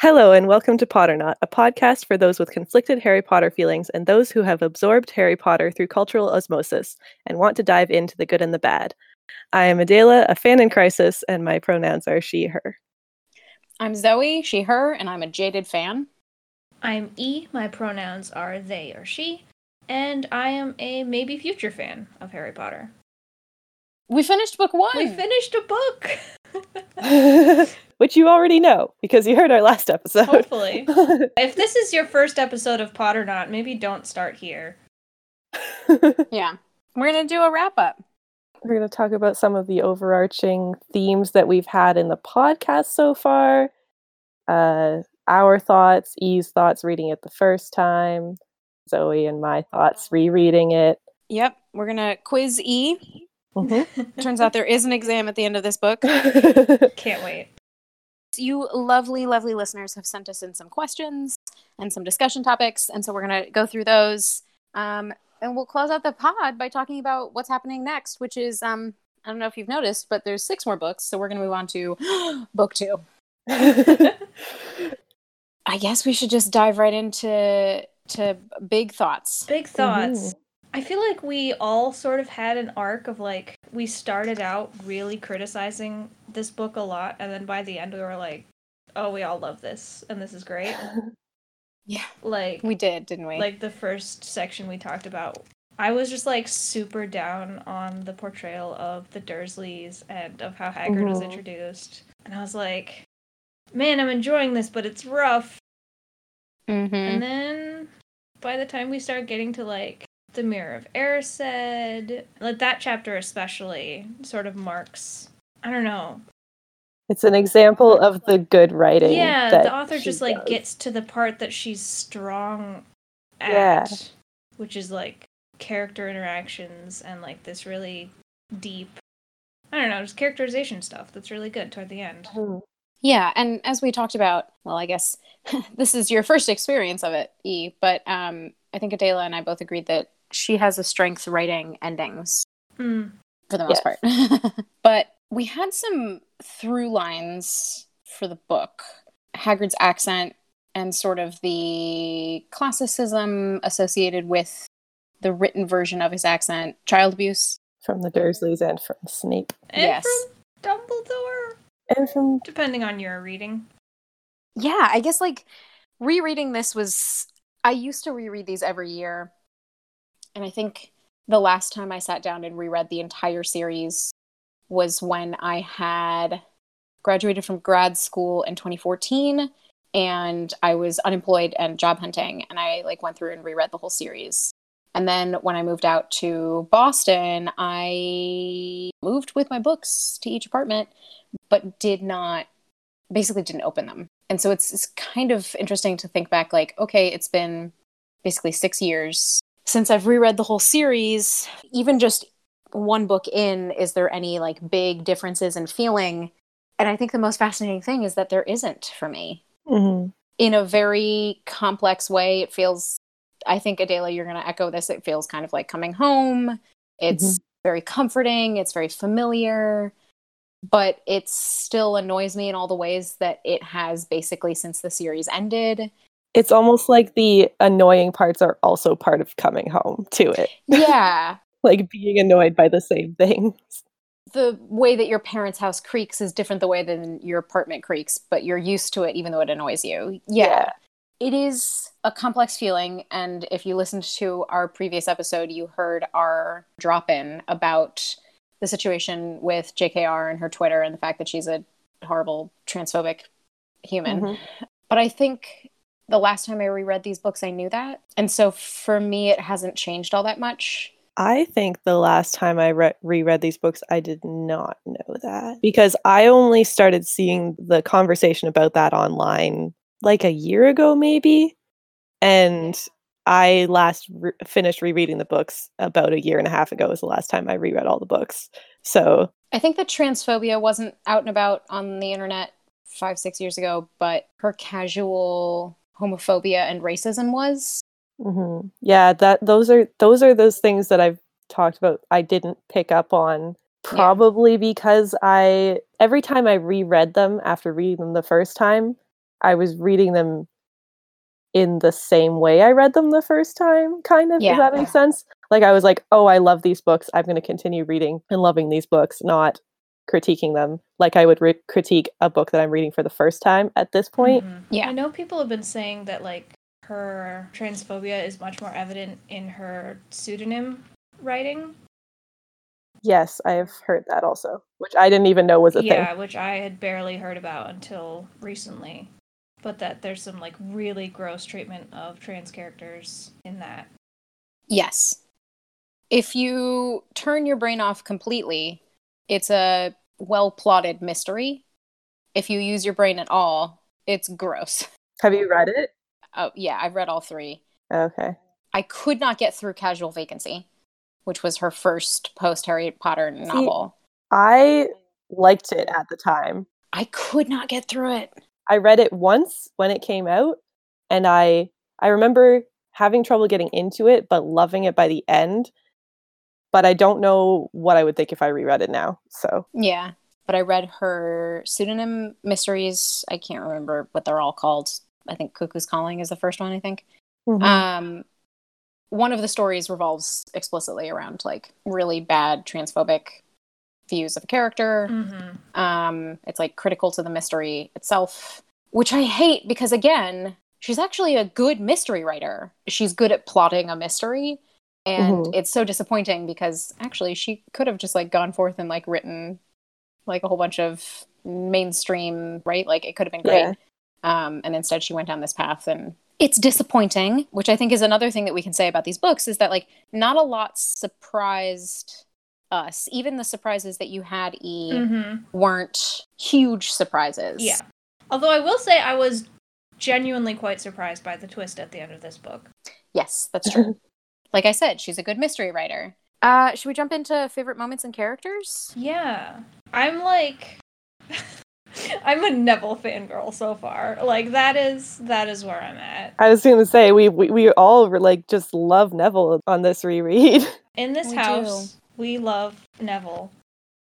Hello, and welcome to Potter Potternaut, a podcast for those with conflicted Harry Potter feelings and those who have absorbed Harry Potter through cultural osmosis and want to dive into the good and the bad. I am Adela, a fan in crisis, and my pronouns are she, her. I'm Zoe, she, her, and I'm a jaded fan. I'm E, my pronouns are they or she, and I am a maybe future fan of Harry Potter. We finished book one. We finished a book! Which you already know because you heard our last episode. Hopefully. if this is your first episode of Pot or Not, maybe don't start here. yeah. We're going to do a wrap up. We're going to talk about some of the overarching themes that we've had in the podcast so far. Uh, our thoughts, E's thoughts reading it the first time, Zoe and my thoughts rereading it. Yep. We're going to quiz E. Mhm. Turns out there is an exam at the end of this book. Can't wait. You lovely, lovely listeners have sent us in some questions and some discussion topics. And so we're going to go through those. Um, and we'll close out the pod by talking about what's happening next, which is um, I don't know if you've noticed, but there's six more books. So we're going to move on to book two. I guess we should just dive right into to big thoughts. Big thoughts. I feel like we all sort of had an arc of like, we started out really criticizing this book a lot, and then by the end, we were like, oh, we all love this, and this is great. Yeah. Like, We did, didn't we? like the first section we talked about i was just like super down on the portrayal of the dursleys and of how hagrid was Mhm. introduced and i was like man i'm enjoying this but it's rough Mhm. and then by the time we start getting to like the mirror of Erised, like that chapter especially sort of marks i don't know it's an example of the good writing. yeah that the author she just like does. gets to the part that she's strong at Yeah. which is like character interactions and like this really deep i don't know just characterization stuff that's really good toward the end Mhm. Yeah, and as we talked about, well, I guess this is your first experience of it, E, but um, I think Adela and I both agreed that she has a strength writing endings Hmm. for the most part. but we had some through lines for the book Hagrid's accent and sort of the classicism associated with the written version of his accent, child abuse. from the Dursleys and from Snape and Yes. from dumbledore and from depending on your reading yeah, I guess like rereading this was I used to reread these every year. And I think the last time I sat down and reread the entire series was when I had graduated from grad school in 2014 and I was unemployed and job hunting and I like went through and reread the whole series. And then when I moved out to Boston, I moved with my books to each apartment but did not basically didn't open them. And so it's, it's kind of interesting to think back like, okay, it's been basically six years since I've reread the whole series. Even just one book in, is there any like big differences in feeling? And I think the most fascinating thing is that there isn't for me. Mhm. In a very complex way, it feels, I think, Adela, you're going to echo this. It feels kind of like coming home. It's very comforting, it's very familiar but it still annoys me in all the ways that it has basically since the series ended. It's almost like the annoying parts are also part of coming home to it Yeah. like being annoyed by the same things the way that your parents' house creaks is different the way than your apartment creaks, but you're used to it even though it annoys you. Yeah. It is a complex feeling. And if you listened to our previous episode, you heard our drop in about the situation with JKR and her Twitter and the fact that she's a horrible transphobic human. Mhm. But I think the last time I reread these books, I knew that. And so for me, it hasn't changed all that much. I think the last time I re- reread these books, I did not know that because I only started seeing the conversation about that online like a year ago, maybe. And I last re- finished rereading the books about a year and a half ago, was the last time I reread all the books. So, I think that transphobia wasn't out and about on the internet five, six years ago, but her casual homophobia and racism was. mhm. yeah, that those are those are those things that I've talked about. I didn't pick up on probably because I every time I reread them after reading them the first time, I was reading them in the same way I read them the first time, kind of. Yeah. Does that make sense? Like I was like, oh, I love these books. I'm going to continue reading and loving these books, not critiquing them like I would re- critique a book that I'm reading for the first time at this point. Mhm. Yeah. I know people have been saying that like her transphobia is much more evident in her pseudonym writing. Yes, I have heard that also, which I didn't even know was a yeah, thing. which I had barely heard about until recently. But that there's some like really gross treatment of trans characters in that. Yes. If you turn your brain off completely, it's a well plotted mystery. If you use your brain at all, it's gross. Have you read it? Oh, yeah, I've read all three. Okay. I could not get through Casual Vacancy, which was her first post Harry Potter novel. I liked it at the time. I could not get through it. I read it once when it came out and I I remember having trouble getting into it but loving it by the end. But I don't know what I would think if I reread it now. So, Yeah. But I read her pseudonym mysteries. I can't remember what they're all called. I think Cuckoo's Calling is the first one, I think. mhm. Um, one of the stories revolves explicitly around like really bad transphobic views of a character. Mm-hmm. Um, it's like critical to the mystery itself, which I hate because again, she's actually a good mystery writer. She's good at plotting a mystery. And Mhm. it's so disappointing because actually she could have just like gone forth and like written like a whole bunch of mainstream, right? Like it could have been great. Yeah. Um, and instead she went down this path and it's disappointing, which I think is another thing that we can say about these books is that like not a lot surprised us. Even the surprises that you had, E, Mm-hmm. weren't huge surprises. Yeah. Although I will say I was genuinely quite surprised by the twist at the end of this book. Yes, that's true. like I said, she's a good mystery writer. Uh, should we jump into favorite moments and characters? Yeah. I'm like I'm a Neville fangirl so far. Like that is that is where I'm at. I was going to say we, we we all were like just love Neville on this reread. In this We house, we love Neville.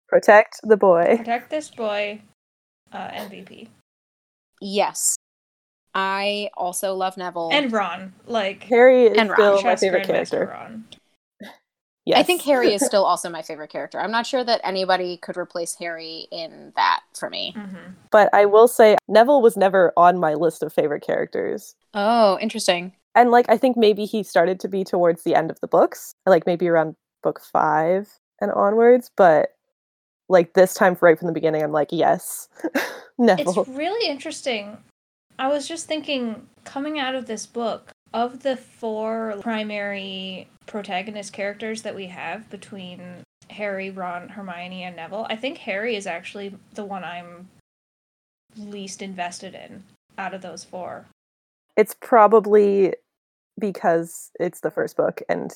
Protect the boy. Protect this boy. Uh, MVP. Yes. I also love Neville. And Ron. Like Harry is And Ron. still my Chester favorite character. Ron. Yes. I think Harry is still also my favorite character. I'm not sure that anybody could replace Harry in that for me. Mhm. but I will say Neville was never on my list of favorite characters. Oh, interesting. And like I think maybe he started to be towards the end of the books, like maybe around book 5 and onwards, but like this time right from the beginning I'm like, yes. Neville. It's really interesting. I was just thinking, coming out of this book, of the four primary protagonist characters that we have between Harry, Ron, Hermione, and Neville, I think Harry is actually the one I'm least invested in out of those four. it's probably because it's the first book and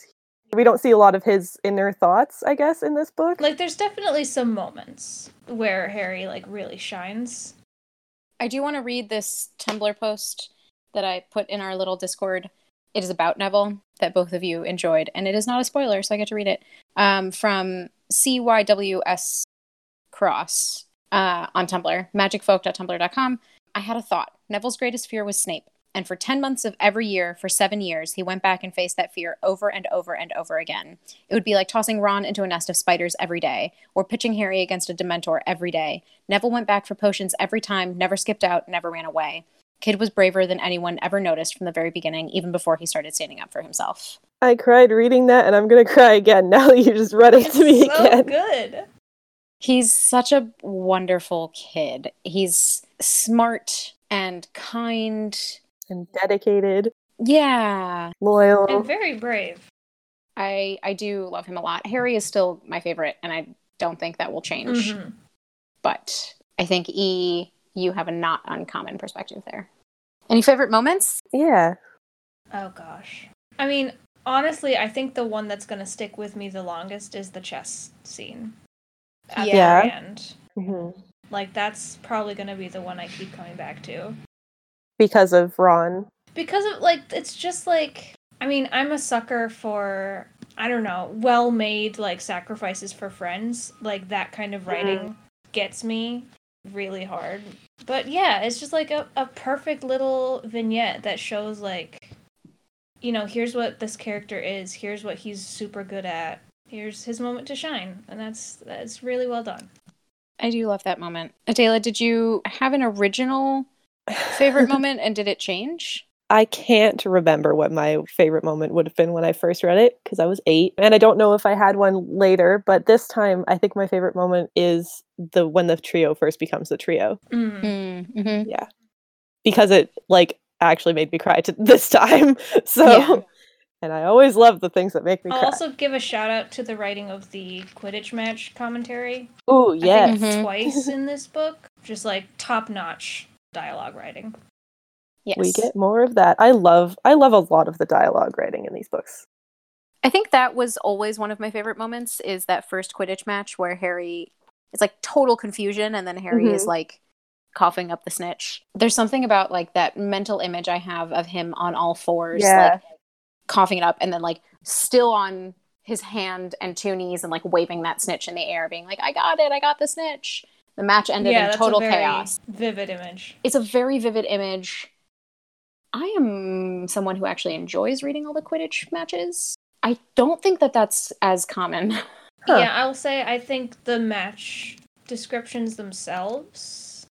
we don't see a lot of his inner thoughts, I guess, in this book. Like, there's definitely some moments where Harry, like, really shines. I do want to read this Tumblr post that I put in our little Discord. It is about Neville that both of you enjoyed, and it is not a spoiler, so I get to read it. Um, from CYWS Cross uh, on Tumblr, magicfolk.tumblr.com. I had a thought. Neville's greatest fear was Snape. And for 10 months of every year, for seven years, he went back and faced that fear over and over and over again. It would be like tossing Ron into a nest of spiders every day, or pitching Harry against a Dementor every day. Neville went back for potions every time, never skipped out, never ran away. Kid was braver than anyone ever noticed from the very beginning, even before he started standing up for himself. I cried reading that and I'm going to cry again now that you just read it It's to me so again. good. He's such a wonderful kid. He's smart and kind. And dedicated, Yeah, loyal. And very brave. I I do love him a lot. Harry is still my favorite, and I don't think that will change. Mhm. But I think E, you have a not uncommon perspective there. Any favorite moments? yeah. Oh gosh. I mean, honestly, I think the one that's gonna stick with me the longest is the chess scene. At Yeah. the very end. hmm Like that's probably gonna be the one I keep coming back to. Because of Ron. Because of like it's just like I mean, I'm a sucker for I don't know, well made like sacrifices for friends. Like that kind of mm. writing gets me. really hard. But yeah, it's just like a, a perfect little vignette that shows like you know, here's what this character is, here's what he's super good at. Here's his moment to shine. And that's that's really well done. I do love that moment. Adela, did you have an original favorite moment and did it change? I can't remember what my favorite moment would have been when I first read it because I was eight, and I don't know if I had one later. But this time, I think my favorite moment is the when the trio first becomes the trio. Mm. Mm-hmm. Yeah, because it like actually made me cry to this time. So, Yeah. and I always love the things that make me I'll cry. also give a shout out to the writing of the Quidditch match commentary. Ooh, I think yes. Mhm. twice in this book. Just like top notch dialogue writing. Yes. We get more of that. I love I love a lot of the dialogue writing in these books. I think that was always one of my favorite moments is that first Quidditch match where Harry it's like total confusion and then Harry is Mhm. like coughing up the snitch. There's something about like that mental image I have of him on all fours Yeah. like coughing it up and then like still on his hand and two knees and like waving that snitch in the air being like I got it, I got the snitch. The match ended in that's total a very chaos. Vivid image. It's a very vivid image. I am someone who actually enjoys reading all the Quidditch matches. I don't think that that's as common. Huh. Yeah, I'll say I think the match descriptions themselves.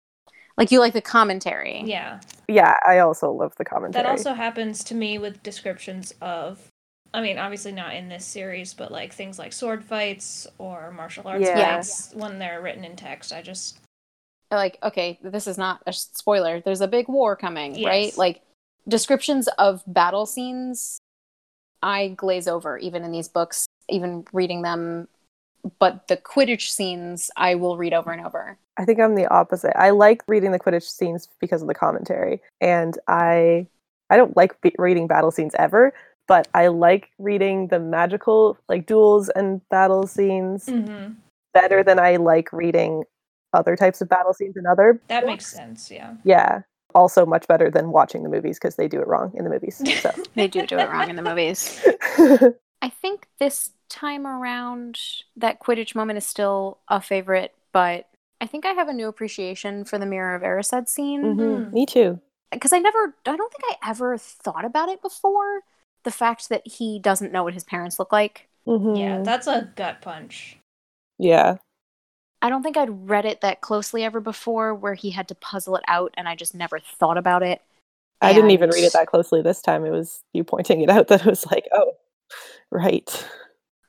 like you like the commentary. Yeah. Yeah, I also love the commentary. That also happens to me with descriptions of I mean, obviously not in this series, but like things like sword fights or martial arts Yeah. fights when they're written in text. I just Like, okay, this is not a spoiler. There's a big war coming, right? Like descriptions of battle scenes I glaze over even in these books, even reading them. But the Quidditch scenes I will read over and over. I think I'm the opposite. I like reading the Quidditch scenes because of the commentary, and I I don't like be- reading battle scenes ever, but I like reading the magical like duels and battle scenes Mhm. better than I like reading other types of battle scenes in other. that books. makes sense, yeah. Yeah, also much better than watching the movies because they do it wrong in the movies. So They do do it wrong in the movies. I think this time around, that Quidditch moment is still a favorite, but I think I have a new appreciation for the Mirror of Erised scene Mhm, Me too. because I never, I don't think I ever thought about it before. The fact that he doesn't know what his parents look like. Mhm. Yeah, that's a gut punch. yeah. I don't think I'd read it that closely ever before where he had to puzzle it out and I just never thought about it. I didn't even read it that closely this time. It was you pointing it out that it was like, oh, right.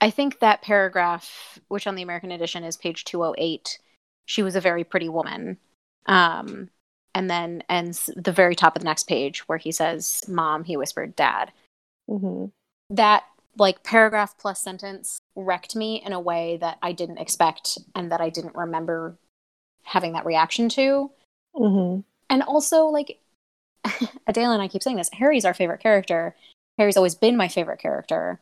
I think that paragraph, which on the American edition is page 208, she was a very pretty woman. Um, and then ends the very top of the next page where he says, Mom, he whispered, Dad. Hmm That like paragraph plus sentence wrecked me in a way that I didn't expect and that I didn't remember having that reaction to. hmm And also, like, Adela and I keep saying this Harry's our favorite character. Harry's always been my favorite character.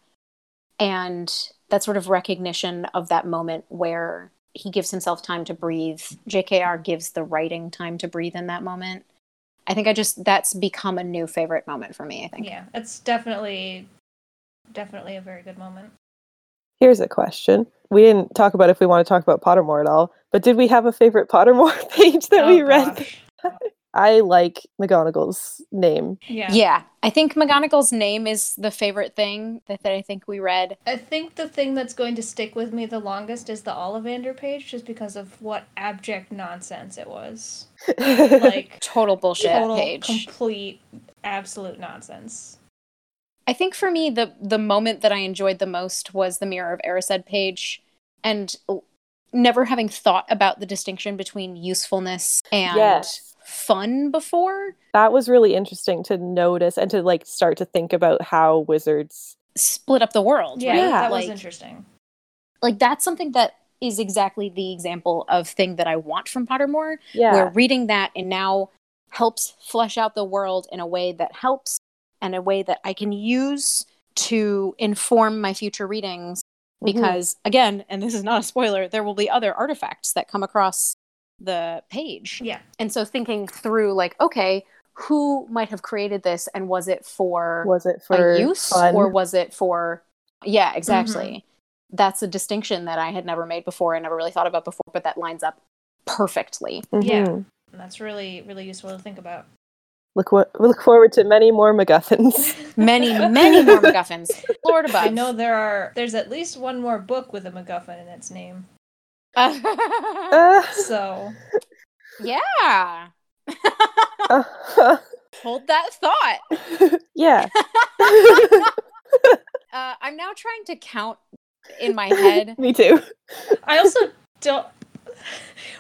And that sort of recognition of that moment where he gives himself time to breathe, JKR gives the writing time to breathe in that moment. I think I just, that's become a new favorite moment for me, I think. Yeah, it's definitely definitely a very good moment. Here's a question. We didn't talk about if we want to talk about Pottermore at all, but did we have a favorite Pottermore page that oh, we Oh, read? gosh. I like McGonagall's name. Yeah. Yeah. I think McGonagall's name is the favorite thing that, that I think we read. I think the thing that's going to stick with me the longest is the Ollivander page, just because of what abject nonsense it was. Like Total bullshit total, page. complete, absolute nonsense. I think for me, the the moment that I enjoyed the most was the Mirror of Erised page, and never having thought about the distinction between usefulness and Yes. Fun before. that was really interesting to notice and to like start to think about how wizards Split up the world, Yeah, right? that like, was interesting. like that's something that is exactly the example of thing that I want from Pottermore. yeah Where reading that and now helps flesh out the world in a way that helps and a way that I can use to inform my future readings Mhm. because again and this is not a spoiler there will be other artifacts that come across the page Yeah. and so thinking through like okay who might have created this and was it for was it for a use fun? or was it for yeah exactly that's a distinction that i had never made before i never really thought about before but that lines up perfectly. Yeah. Mhm. That's really, really useful to think about. Look what we look forward to many more MacGuffins. Many, many more MacGuffins. Lord above. I know there are. There's at least one more book with a MacGuffin in its name. Uh, So yeah. Hold that thought. yeah. Uh, I'm now trying to count in my head. Me too. I also don't.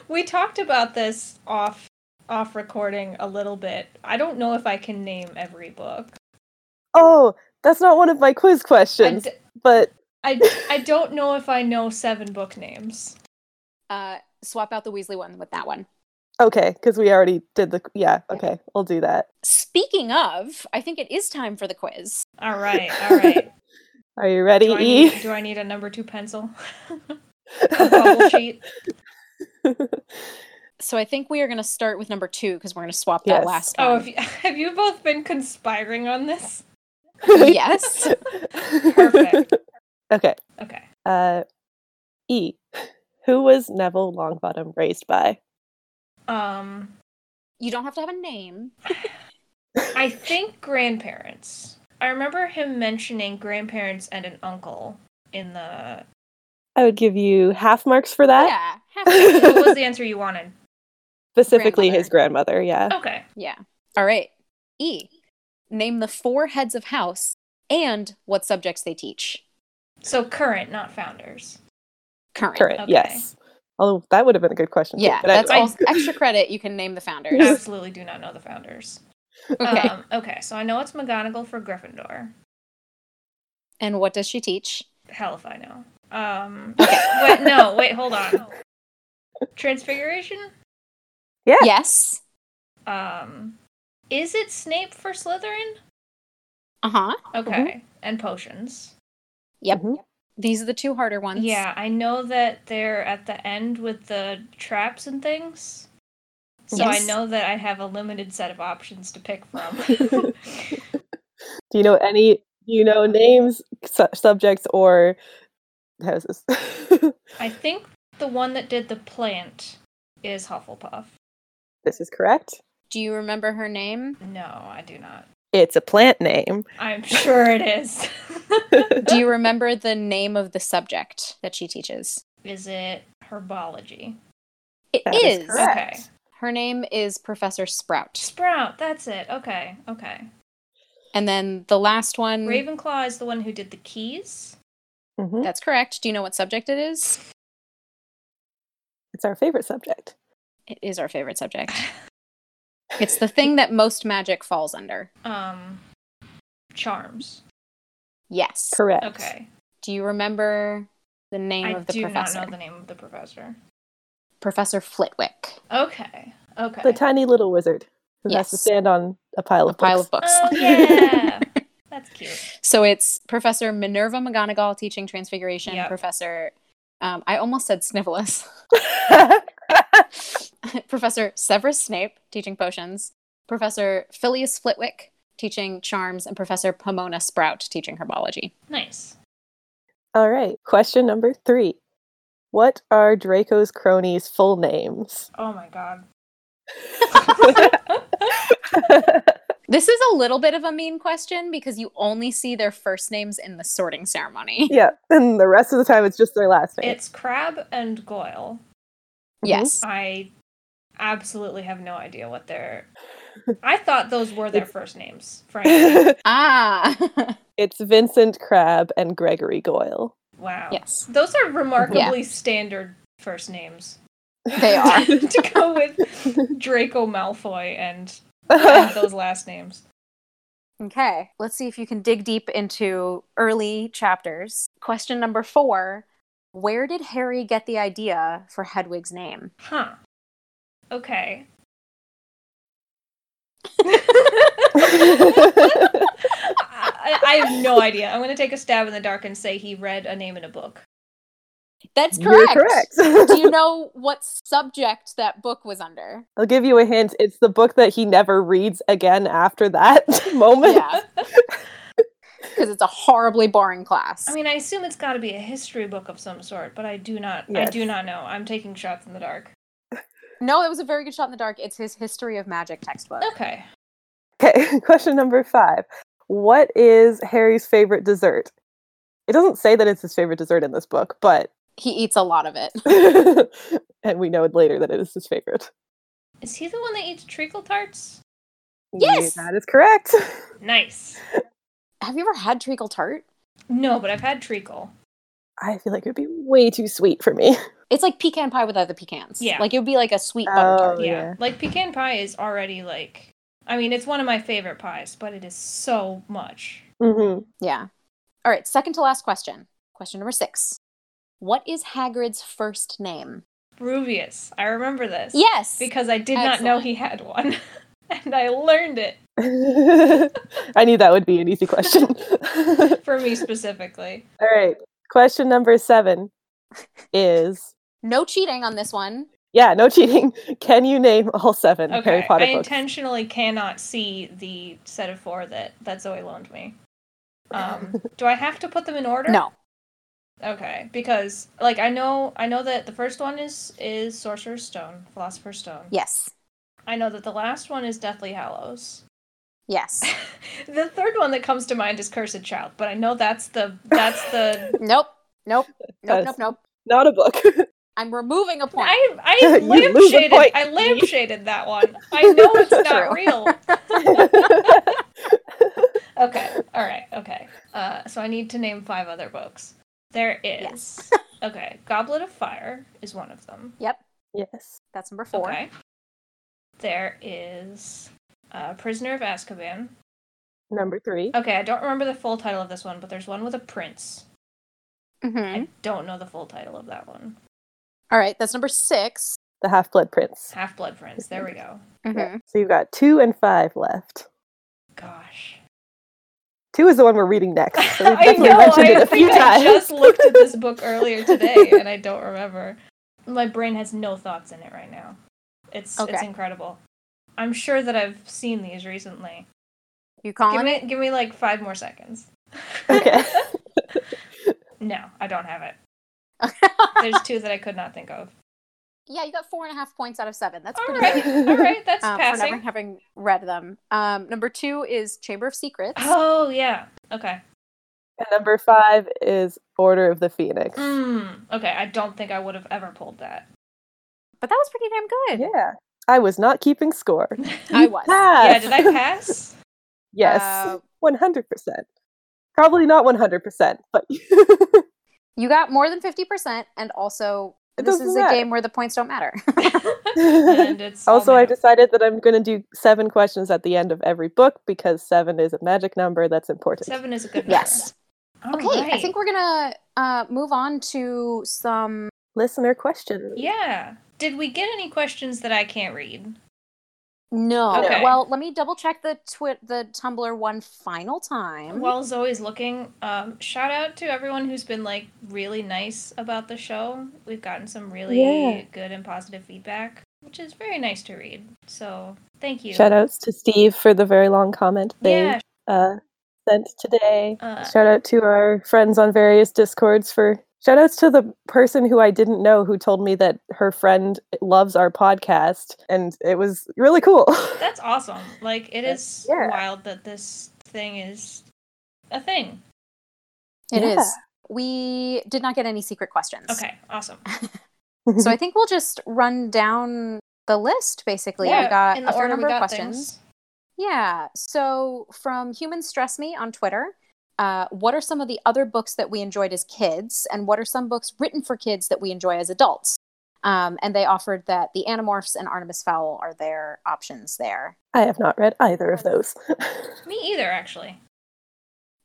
We talked about this off off recording a little bit. I don't know if I can name every book. Oh, that's not one of my quiz questions, d- but I, I don't know if I know seven book names. Uh, swap out the Weasley one with that one. okay, because we already did the. Yeah, okay, I'll do that. Speaking of, I think it is time for the quiz. All right, all right. Are you ready, Do I E? need, do I need a number two pencil? a bubble sheet. So I think we are going to start with number two because we're going to swap that last Oh, one. have you, have you both been conspiring on this? yes. Perfect. Okay. Okay. Uh, E. Who was Neville Longbottom raised by? Um, You don't have to have a name. I think grandparents. I remember him mentioning grandparents and an uncle in the. I would give you half marks for that. Yeah. Have to. What was the answer you wanted? Specifically, his grandmother. Yeah. Okay. yeah. All right. E. Name the four heads of house and what subjects they teach. So current, not founders. Current. Current. Okay. Yes. Although that would have been a good question. too, Yeah, but that's anyway. all extra credit. You can name the founders. I absolutely do not know the founders. Okay. Um, okay, so I know it's McGonagall for Gryffindor. and what does she teach? Hell if I know. Um, Okay. wait, no, wait, hold on. Transfiguration? Yeah. Yes. Um, is it Snape for Slytherin? Uh huh. Okay, and potions. Yep. Mhm. These are the two harder ones. Yeah, I know that they're at the end with the traps and things. So I know that I have a limited set of options to pick from. do you know any? Do you know names, su- subjects, or houses? I think the one that did the plant is Hufflepuff. this is correct. Do you remember her name? No, I do not. It's a plant name. I'm sure it is. Do you remember the name of the subject that she teaches? is it herbology? It That is. is correct. Okay. Her name is Professor Sprout. Sprout, that's it. Okay, okay. And then the last one. Ravenclaw is the one who did the keys. Mhm. That's correct. Do you know what subject it is? It's our favorite subject. It is our favorite subject. It's the thing that most magic falls under. Um, charms. Yes. Correct. Okay. Do you remember the name I of the professor? I do professor? not know the name of the professor. Professor Flitwick. Okay. Okay. The tiny little wizard who has to stand on a pile A of pile books. of books. Oh yeah, that's cute. So it's Professor Minerva McGonagall teaching Transfiguration. Yep. Professor, um, I almost said Snivellus. Professor Severus Snape teaching potions. Professor Filius Flitwick teaching charms, and Professor Pomona Sprout teaching herbology. Nice. All right. Question number three. What are Draco's cronies' full names? Oh my god. This is a little bit of a mean question because you only see their first names in the sorting ceremony. yeah, and the rest of the time it's just their last name. It's Crabbe and Goyle. Yes. Mm-hmm. I absolutely have no idea what their. I thought those were their first names. Frankly. Ah. it's Vincent Crabbe and Gregory Goyle. Wow. yes. Those are remarkably standard first names. They are. to go with Draco Malfoy and, and those last names. Okay, let's see if you can dig deep into early chapters. Question number four Where did Harry get the idea for Hedwig's name? Huh. Okay. I, I have no idea. I'm going to take a stab in the dark and say he read a name in a book. That's You're correct. correct. Do you know what subject that book was under? I'll give you a hint. It's the book that he never reads again after that moment. Yeah. Because it's a horribly boring class. I mean, I assume it's got to be a history book of some sort, but I do not. I do not know. I'm taking shots in the dark. No, it was a very good shot in the dark. It's his History of Magic textbook. Okay. Okay, question number five. What is Harry's favorite dessert? It doesn't say that it's his favorite dessert in this book, but He eats a lot of it. and we know later that it is his favorite. Is he the one that eats treacle tarts? Yes! that is correct. Nice. Have you ever had treacle tart? No, but I've had treacle. I feel like it would be way too sweet for me. It's like pecan pie without the pecans. Yeah. Like it would be like a sweet butter Oh, tart. yeah. yeah. Like pecan pie is already like I mean, it's one of my favorite pies, but it is so much. hmm Yeah. All right, second to last question. Question number six. What is Hagrid's first name? Rubeus. I remember this. Yes. Because I did not know he had one. and I learned it I knew that would be an easy question. for me specifically. All right. Question number seven is no cheating on this one. yeah, no cheating. Can you name all seven Okay. Harry Potter I books? intentionally cannot see the set of four that, that Zoe loaned me. Um, do I have to put them in order? No. Okay, because like I know I know that the first one is is Sorcerer's Stone, Philosopher's Stone. Yes. I know that the last one is Deathly Hallows. Yes. the third one that comes to mind is Cursed Child, but I know that's the that's the nope. Nope. Nope. Nope. Nope. Not a book. I'm removing a point. I I You lampshaded point. I lampshaded that one. I know it's not True. real. Okay, all right, okay. Uh, so I need to name five other books. There is Yes. okay. Goblet of Fire is one of them. Yep. yes. That's number four. Okay. There is uh, Prisoner of Azkaban. Number three. Okay, I don't remember the full title of this one, but there's one with a prince. hmm I don't know the full title of that one. All right. That's number six. The Half Blood Prince. Half Blood Prince. There we go. hmm Yeah. So you've got two and five left. Gosh. Two is the one we're reading next. So we've I know. mentioned I it a think few I times. just looked at this book earlier today, and I don't remember. My brain has no thoughts in it right now. It's it's incredible. I'm sure that I've seen these recently. You Give me it? give me like five more seconds. Okay. no, I don't have it. There's two that I could not think of. yeah, you got four and a half points out of seven. That's All pretty right, good. all right, that's Um, for never having read them. Um, number two is Chamber of Secrets. Oh yeah. Okay. and number five is Order of the Phoenix. Mm, okay. I don't think I would have ever pulled that. But that was pretty damn good. Yeah. I was not keeping score. I was. yeah. Did I pass? Yes. Uh, 100%. Probably not 100%, but You got more than 50%, and also, It this doesn't is a game where the points don't matter. and it's also, I decided that I'm going to do seven questions at the end of every book because seven is a magic number that's important. seven is a good number. yes. All Okay, I think we're gonna uh, move on to some. Listener questions. Yeah. Did we get any questions that I can't read? No. Okay. Well, let me double check the twit the Tumblr one final time. While Zoe's looking, um, shout out to everyone who's been like really nice about the show. We've gotten some really Yeah. good and positive feedback, which is very nice to read. So thank you. Shout outs to Steve for the very long comment they Yeah. uh, sent today. Uh, Shout out to our friends on various discords for shout outs to the person who I didn't know who told me that her friend loves our podcast and it was really cool. that's awesome. Like it is Yeah. wild that this thing is a thing. It is. Yeah. We did not get any secret questions. Okay, awesome. So I think we'll just run down the list. Basically, yeah, we got a fair number of questions. things. Yeah. So from Human Stress Me on Twitter, uh, what are some of the other books that we enjoyed as kids, and what are some books written for kids that we enjoy as adults? Um, and they offered that the Animorphs and Artemis Fowl are their options there. I have not read either of those. Me either, actually.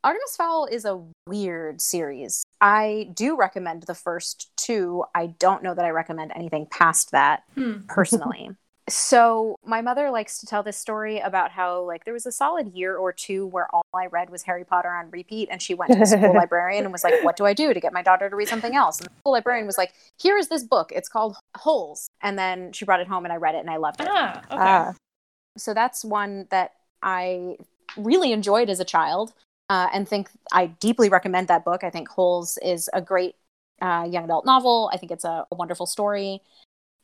Artemis Fowl is a weird series. I do recommend the first two. I don't know that I recommend anything past that. Hmm. personally. so my mother likes to tell this story about how like there was a solid year or two where all I read was Harry Potter on repeat, and she went to the school librarian and was like, "What do I do to get my daughter to read something else?" And the school librarian was like, "Here is this book. It's called Holes." And then she brought it home and I read it and I loved it. Ah, okay. Ah, So that's one that I really enjoyed as a child, uh, and think I deeply recommend that book. I think Holes is a great uh, young adult novel. I think it's a, a wonderful story.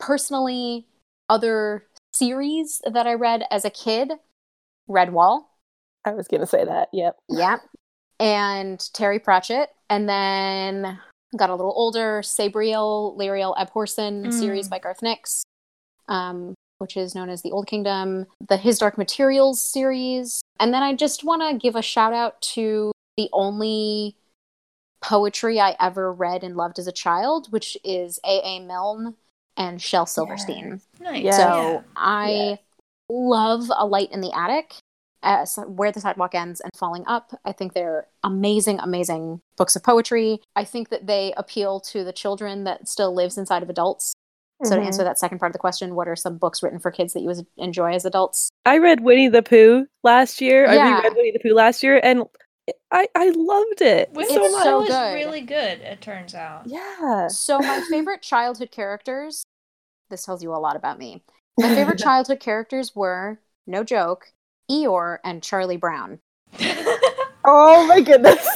Personally, other series that I read as a kid, Redwall. I was gonna say that. Yep. Yep. And Terry Pratchett. And then got a little older, Sabriel, Lirael Abhorsen Mm. series by Garth Nix, um, which is known as The Old Kingdom, the His Dark Materials series. And then I just want to give a shout out to the only poetry I ever read and loved as a child, which is A.A. Milne and Shel Silverstein. Nice. Yeah. So I love A Light in the Attic, uh, Where the Sidewalk Ends and Falling Up. I think they're amazing, amazing books of poetry. I think that they appeal to the children that still lives inside of adults. So to answer that second part of the question, what are some books written for kids that you would enjoy as adults? I read Winnie the Pooh last year. Yeah. I Yeah. reread Winnie the Pooh last year, and I I loved it Winnie so It's much. Pooh so is good. really good, it turns out. Yeah. So my favorite childhood characters, this tells you a lot about me. My favorite childhood characters were, no joke, Eeyore and Charlie Brown. Oh my goodness.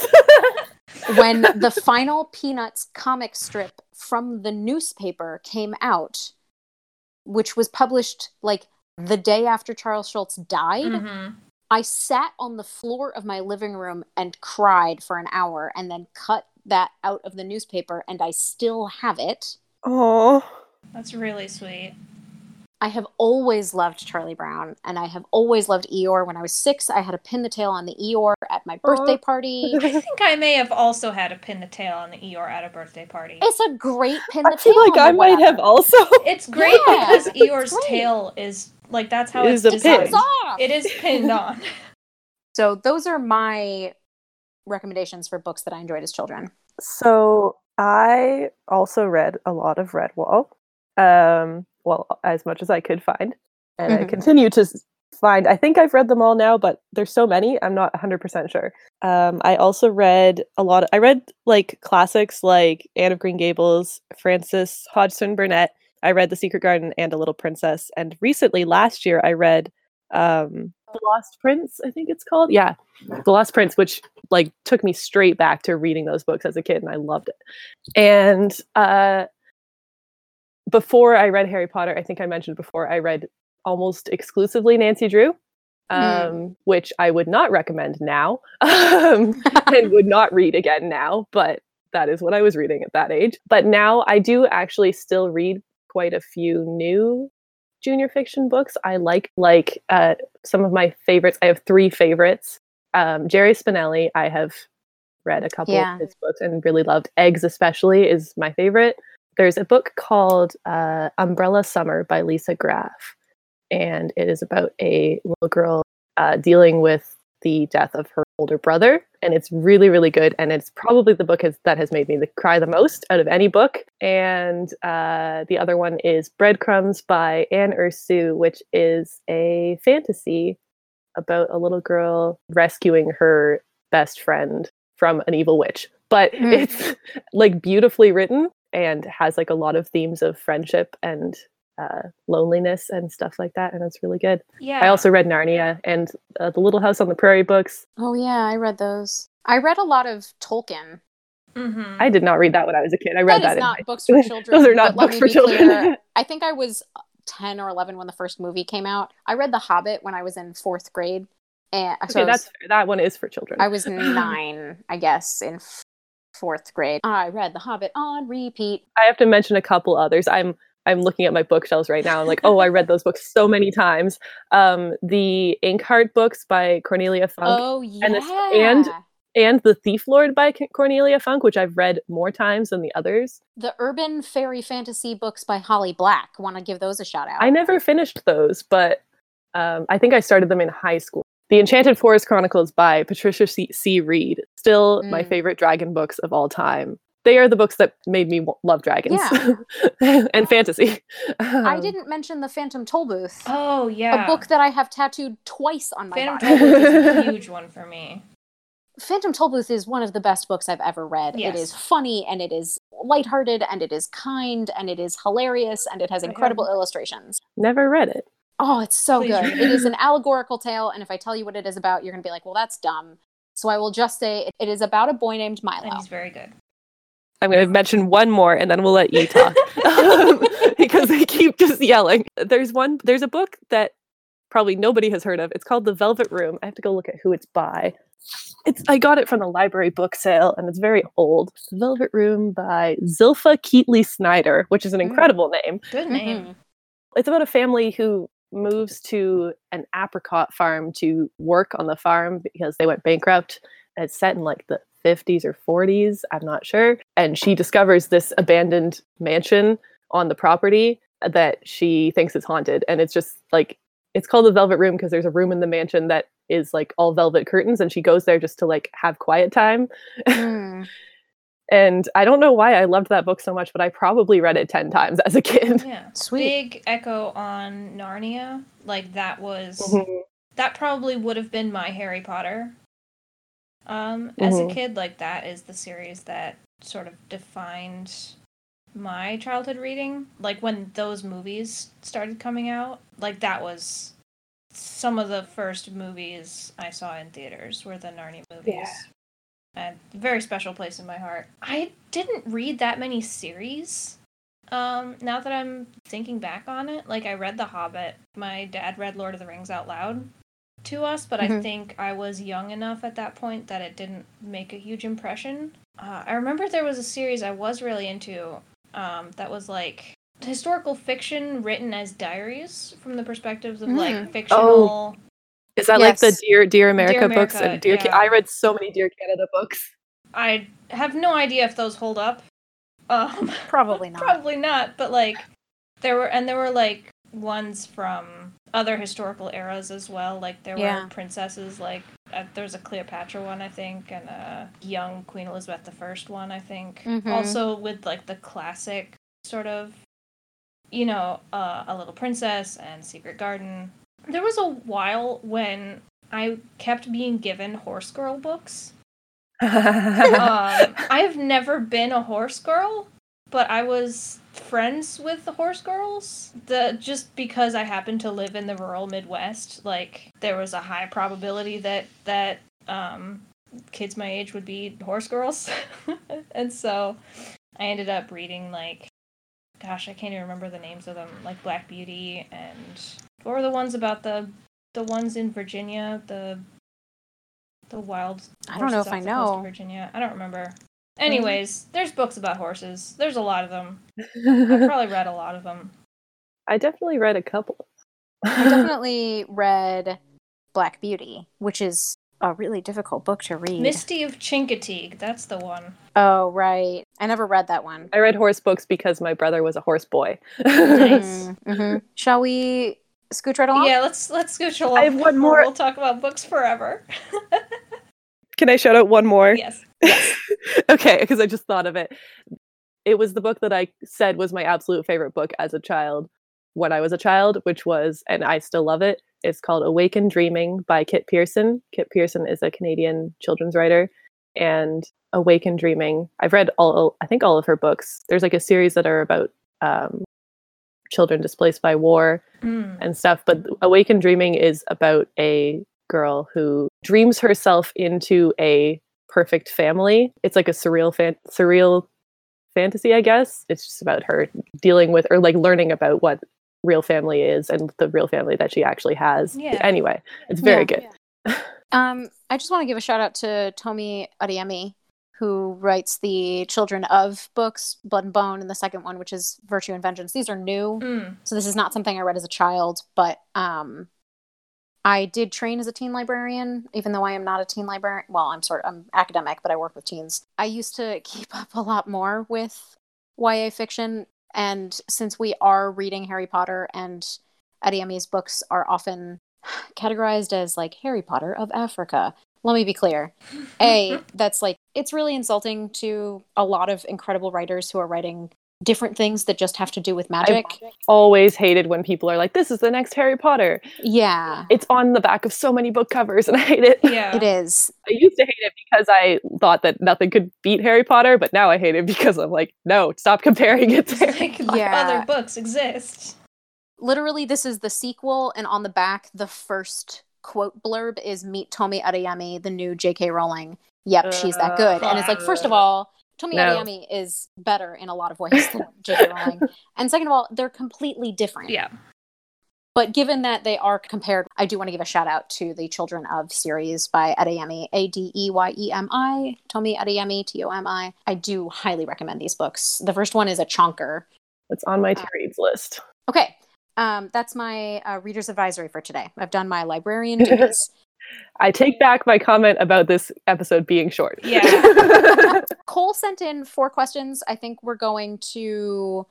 when the final Peanuts comic strip from the newspaper came out, which was published like the day after Charles Schulz died, Mhm. I sat on the floor of my living room and cried for an hour and then cut that out of the newspaper, and I still have it. Oh. That's really sweet. I have always loved Charlie Brown, and I have always loved Eeyore. When I was six, I had a pin the tail on the Eeyore at my birthday Aw. party. I think I may have also had a pin the tail on the Eeyore at a birthday party. It's a great pin the I feel tail. like on I the might have whatever. also. It's great Yeah, because Eeyore's tail is like that's how It it's is a pin. designed. It's off. It is pinned on. So those are my recommendations for books that I enjoyed as children. So I also read a lot of Redwall. Um, well, as much as I could find, and I Mhm. continue to find. I think I've read them all now, but there's so many. I'm not 100% sure. Um, I also read a lot. Of, I read like classics like Anne of Green Gables, Frances Hodgson Burnett. I read The Secret Garden and A Little Princess, and recently, last year, I read um, The Lost Prince. I think it's called. Yeah, The Lost Prince, which like took me straight back to reading those books as a kid, and I loved it. And uh, before I read Harry Potter, I think I mentioned before, I read almost exclusively Nancy Drew, um, Mm. which I would not recommend now um, and would not read again now, but that is what I was reading at that age. But now I do actually still read quite a few new junior fiction books. I like like uh, some of my favorites. I have three favorites. Um, Jerry Spinelli, I have read a couple Yeah. of his books and really loved. Eggs, especially, is my favorite. There's a book called uh, Umbrella Summer by Lisa Graff, and it is about a little girl uh, dealing with the death of her older brother, and it's really, really good. And it's probably the book has, that has made me the, cry the most out of any book. And uh, the other one is Breadcrumbs by Anne Ursu, which is a fantasy about a little girl rescuing her best friend from an evil witch. But Mm. it's like beautifully written and has like a lot of themes of friendship and uh, loneliness and stuff like that. And it's really good. Yeah. I also read Narnia and uh, the Little House on the Prairie books. Oh yeah, I read those. I read a lot of Tolkien. Mhm. I did not read that when I was a kid. I read that that, is in not high- books for children. Those are not books for children. clear, I think I was 10 or 11 when the first movie came out. I read The Hobbit when I was in fourth grade. And so okay, I was, that's fair. That one is for children. I was nine, I guess, in fourth grade. I read The Hobbit on repeat. I have to mention a couple others. I'm I'm looking at my bookshelves right now. I'm like, oh, I read those books so many times. Um, the Inkheart books by Cornelia Funke Oh yeah. and this- and- and The Thief Lord by Cornelia Funke, which I've read more times than the others. the urban fairy fantasy books by Holly Black. Want to give those a shout out? I never finished those, but um, I think I started them in high school. The Enchanted Forest Chronicles by Patricia C. C. Wrede, still my Mm. favorite dragon books of all time. They are the books that made me love dragons and fantasy. I Um, didn't mention the Phantom Tollbooth, Oh yeah. a book that I have tattooed twice on my Phantom body. Tollbooth is a huge one for me. Phantom Tollbooth is one of the best books I've ever read. It Yes. is funny and it is lighthearted and it is kind and it is hilarious and it has incredible illustrations. Never read it. Oh, it's so Please good. It is an allegorical tale, and if I tell you what it is about, you're going to be like, well, that's dumb. So I will just say it is about a boy named Milo. And Milo. he's very good. I'm going to mention one more and then we'll let you talk because they keep just yelling. There's one, there's a book that probably nobody has heard of. It's called The Velvet Room. I have to go look at who it's by. It's I got it from the library book sale and it's very old. The Velvet Room by Zilpha Keatley Snyder, which is an Mm. incredible name. Good name. Mhm. It's about a family who moves to an apricot farm to work on the farm because they went bankrupt. And it's set in like the 50s or 40s, I'm not sure. And she discovers this abandoned mansion on the property that she thinks is haunted. And it's just like, it's called the Velvet Room because there's a room in the mansion that is like all velvet curtains. And she goes there just to like have quiet time. Mm. And I don't know why I loved that book so much, but I probably read it 10 times as a kid. Yeah. Sweet. Big echo on Narnia. Like that was Mhm. that probably would have been my Harry Potter. Um, as a Mhm. kid, like that is the series that sort of defined my childhood reading. Like when those movies started coming out, like that was some of the first movies I saw in theaters were the Narnia movies. Yeah. And very special place in my heart. I didn't read that many series. Um, now that I'm thinking back on it, like I read The Hobbit. My dad read Lord of the Rings out loud to us, but I Mhm. think I was young enough at that point that it didn't make a huge impression. Uh, I remember there was a series I was really into um, that was like historical fiction written as diaries from the perspectives of like Mm. fictional. Is that like the Dear Dear America, Dear books and Dear Ca- I read so many Dear Canada books. I have no idea if those hold up. Um, Probably not. Probably not, but like there were and there were like ones from other historical eras as well. Like there Yeah. were princesses like uh, there was a Cleopatra one I think and a young Queen Elizabeth the First one I think. Mhm. Also with like the classic sort of you know, uh, a little princess and Secret Garden. There was a while when I kept being given horse girl books um, I've never been a horse girl, but I was friends with the horse girls. The just because I happened to live in the rural Midwest, like there was a high probability that that um, kids my age would be horse girls, and so I ended up reading like, gosh, I can't even remember the names of them, like Black Beauty and what were the ones about the the ones in Virginia, the the wild I don't know if I off the coast of know. Virginia. I don't remember. Anyways, there's books about horses. There's a lot of them. I've probably read a lot of them. I definitely read a couple. I definitely read Black Beauty, which is a really difficult book to read. Misty of Chincoteague, that's the one. oh, right. I never read that one. I read horse books because my brother was a horse boy. Nice. Mm-hmm. Shall we scooch right along? Yeah, let's let's go along. I have one more- We'll talk about books forever. Can I shout out one more? yes. okay, because I just thought of it. It was the book that I said was my absolute favorite book as a child when I was a child, which was, and I still love it. It's called Awake and Dreaming by Kit Pearson. Kit Pearson is a Canadian children's writer. And Awake and Dreaming, I've read all, I think all of her books. There's like a series that are about um, children displaced by war Mm. and stuff. But Awake and Dreaming is about a girl who dreams herself into a perfect family. It's like a surreal fan- surreal fantasy, I guess. It's just about her dealing with or like learning about what real family is and the real family that she actually has. Yeah. Anyway, it's very Yeah. good. Um, I just want to give a shout out to Tomi Adeyemi, who writes the Children of books, Blood and Bone, and the second one, which is Virtue and Vengeance. These are new, Mm. so this is not something I read as a child, but um, I did train as a teen librarian, even though I am not a teen librarian. Well, I'm sort of I'm academic, but I work with teens. I used to keep up a lot more with YA fiction, and since we are reading Harry Potter and Adeyemi's books are often categorized as like Harry Potter of Africa. Let me be clear. A, that's like it's really insulting to a lot of incredible writers who are writing different things that just have to do with magic. Always hated when people are like, "This is the next Harry Potter." yeah, It's on the back of so many book covers, and I hate it. Yeah. it is. I used to hate it because I thought that nothing could beat Harry Potter, but now I hate it because I'm like, no, stop comparing it to Harry Like Yeah. other books exist. Literally, this is the sequel, and on the back, the first quote blurb is "Meet Tomi Adeyemi, the new J.K. Rowling." Yep, she's that good. And it's like, first of all, Tomi No. Adeyemi is better in a lot of ways than J.K. Rowling. And second of all, they're completely different. Yeah. But given that they are compared, I do want to give a shout out to the Children of series by Adeyemi, A D E Y E M I, Tomi Adeyemi, T O M I. I do highly recommend these books. The first one is a chonker. It's on my to reads list. Okay, um, that's my uh, reader's advisory for today. I've done my librarian duties. I take back my comment about this episode being short. Yeah. Cole sent in four questions. I think we're going to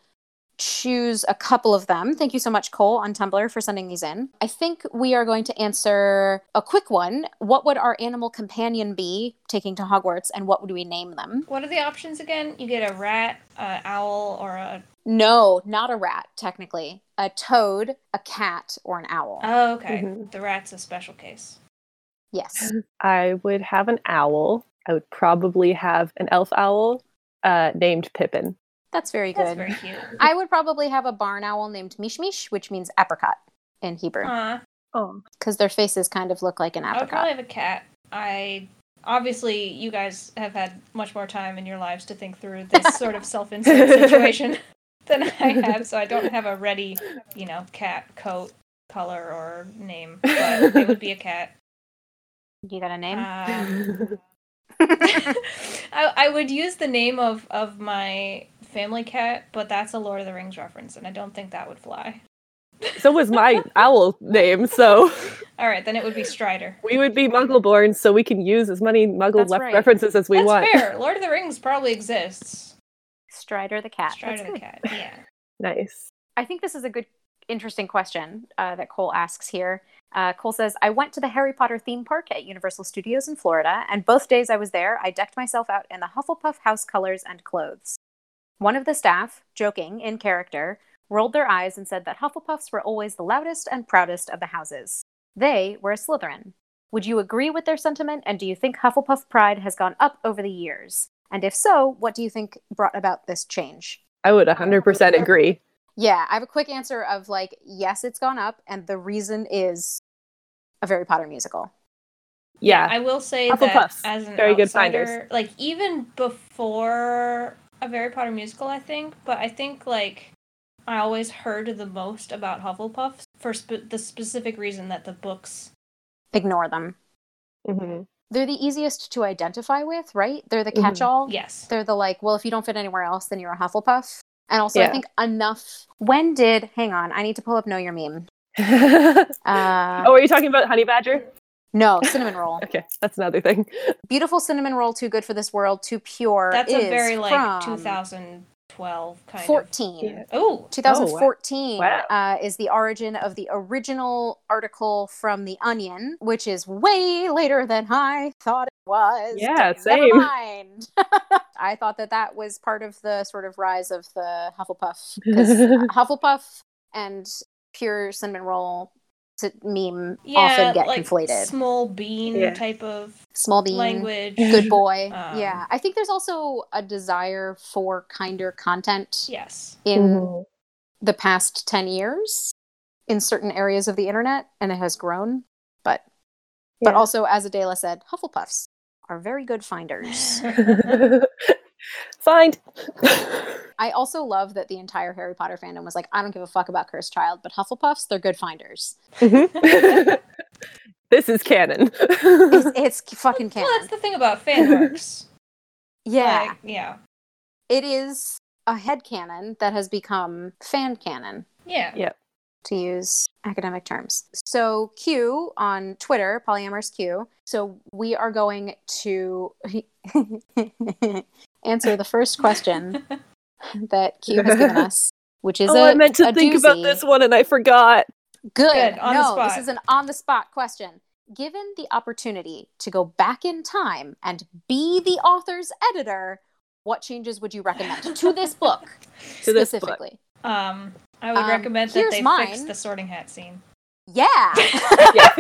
choose a couple of them. Thank you so much, Cole, on Tumblr for sending these in. I think we are going to answer a quick one. What would our animal companion be taking to Hogwarts, and what would we name them? What are the options again? You get a rat, an owl, or a. No, not a rat, technically. A toad, a cat, or an owl. Oh, okay. Mhm. The rat's a special case. Yes. I would have an owl. I would probably have an elf owl uh, named Pippin. That's very good. That's very cute. I would probably have a barn owl named Mishmish, which means apricot in Hebrew, Uh, Oh, because their faces kind of look like an apricot. I would probably have a cat. I obviously you guys have had much more time in your lives to think through this sort of self-insert situation than I have, so I don't have a ready, you know, cat coat color or name, but it would be a cat. You got a name? Um, I, I would use the name of, of my family cat, but that's a Lord of the Rings reference, and I don't think that would fly. so was my owl name. So All right, then it would be Strider. we would be Muggle-born, so we can use as many Muggle That's lef- right. references as we want. That's want. fair. Lord of the Rings probably exists. Strider the cat. Strider That's the good. cat. Yeah. Nice. I think this is a good, interesting question uh, that Cole asks here. Uh, Cole says, I went to the Harry Potter theme park at Universal Studios in Florida, and both days I was there, I decked myself out in the Hufflepuff house colors and clothes. One of the staff, joking in character, rolled their eyes and said that Hufflepuffs were always the loudest and proudest of the houses. They were a Slytherin. Would you agree with their sentiment, and do you think Hufflepuff pride has gone up over the years? And if so, what do you think brought about this change? I would 100% agree. Yeah, I have a quick answer of like, yes, it's gone up, and the reason is a Very Potter Musical. Yeah. I will say Hufflepuffs, that as an very good outsider, finders. like even before a Very Potter Musical, I think, but I think like I always heard the most about Hufflepuffs for spe- the specific reason that the books. Ignore them. Mhm. They're the easiest to identify with, right? They're the Mhm. catch-all. Yes. They're the like, well, if you don't fit anywhere else, then you're a Hufflepuff. And also, I think enough. When did? Hang on, I need to pull up Know Your Meme. oh, Uh, are you talking about Honey Badger? no, cinnamon roll. Okay, that's another thing. Beautiful cinnamon roll, too good for this world, too pure. That's is a very like from 2012 kind 14. Yeah. of. Oh, 2014 Wow. uh, is the origin of the original article from The Onion, which is way later than I thought it was. Yeah, Never same. mind. I thought that that was part of the sort of rise of the Hufflepuff. Because Hufflepuff and pure cinnamon roll s- meme yeah, often get like conflated. small bean Yeah. type of Small bean. language. Good boy. Um, yeah. I think there's also a desire for kinder content Yes. in Mhm. the past 10 years in certain areas of the internet and it has grown but but Yeah. also as adela said hufflepuffs are very good finders Find. i also love that the entire harry potter fandom was like i don't give a fuck about cursed child but hufflepuffs they're good finders Mhm. this is canon. it's, it's fucking canon. Well, that's the thing about fan works. yeah Like, yeah. it is a head canon that has become fan canon Yeah. Yeah. to use academic terms. So Q on Twitter, polyamorous Q. So we are going to answer the first question that Q has given us, which is oh, a I meant to think about this one and I forgot. Good. Good, on the no, spot. this is an on the spot question. Given the opportunity to go back in time and be the author's editor, what changes would you recommend to this book To this book. specifically? Um, I would Um, recommend that they mine. fix the Sorting Hat scene. Yeah. Yeah.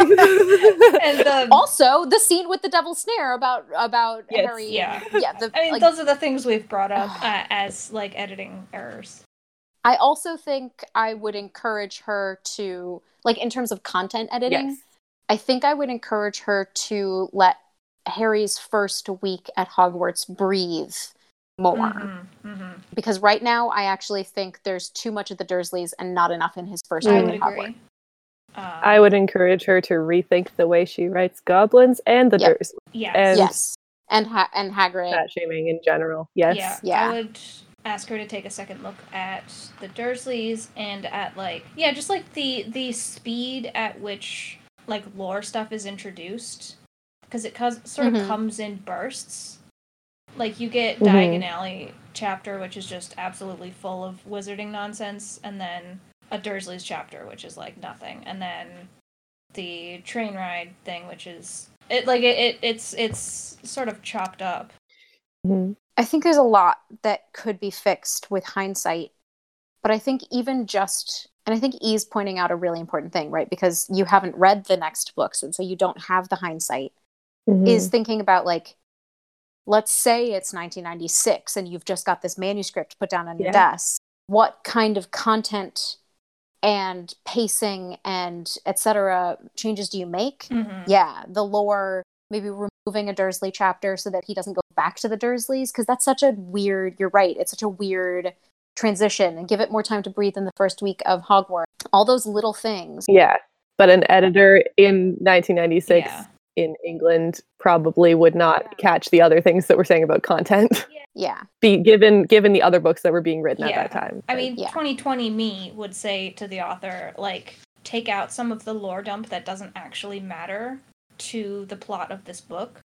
And the, also the scene with the devil snare about about Yes, Harry. yeah. yeah. The, I mean, like, those are the things we've brought up uh, as like editing errors. I also think I would encourage her to like in terms of content editing. yes. I think I would encourage her to let Harry's first week at Hogwarts breathe more. Mhm, mhm. Because right now, I actually think there's too much of the Dursleys and not enough in his first I book would Hogwarts. agree. Um, I would encourage her to rethink the way she writes goblins and the Yep. Dursley yes. and- Yes, and ha- and Hagrid. fat shaming in general. Yes. Yeah, Yeah. I would ask her to take a second look at the Dursleys and at like yeah, just like the the speed at which like lore stuff is introduced because it cause, sort of Mhm. comes in bursts. Like you get Mhm. Diagon Alley chapter, which is just absolutely full of wizarding nonsense, and then a Dursley's chapter, which is like nothing, and then the train ride thing, which is it like it, it it's it's sort of chopped up. Mhm. I think there's a lot that could be fixed with hindsight, but I think even just and I think E's pointing out a really important thing, right? Because you haven't read the next books, and so you don't have the hindsight. Mhm. Is thinking about like, let's say it's 1996, and you've just got this manuscript put down on your desk. What kind of content and pacing and etc. changes do you make? Mhm. yeah the lore maybe removing a dursley chapter so that he doesn't go back to the dursleys because that's such a weird you're right it's such a weird transition and give it more time to breathe in the first week of hogwarts all those little things Yeah. But an editor in 1996 Yeah. in England probably would not catch the other things that we're saying about content. yeah Be given given the other books that were being written Yeah. at that time. I mean, Yeah. 2020 me would say to the author, like, take out some of the lore dump that doesn't actually matter to the plot of this book.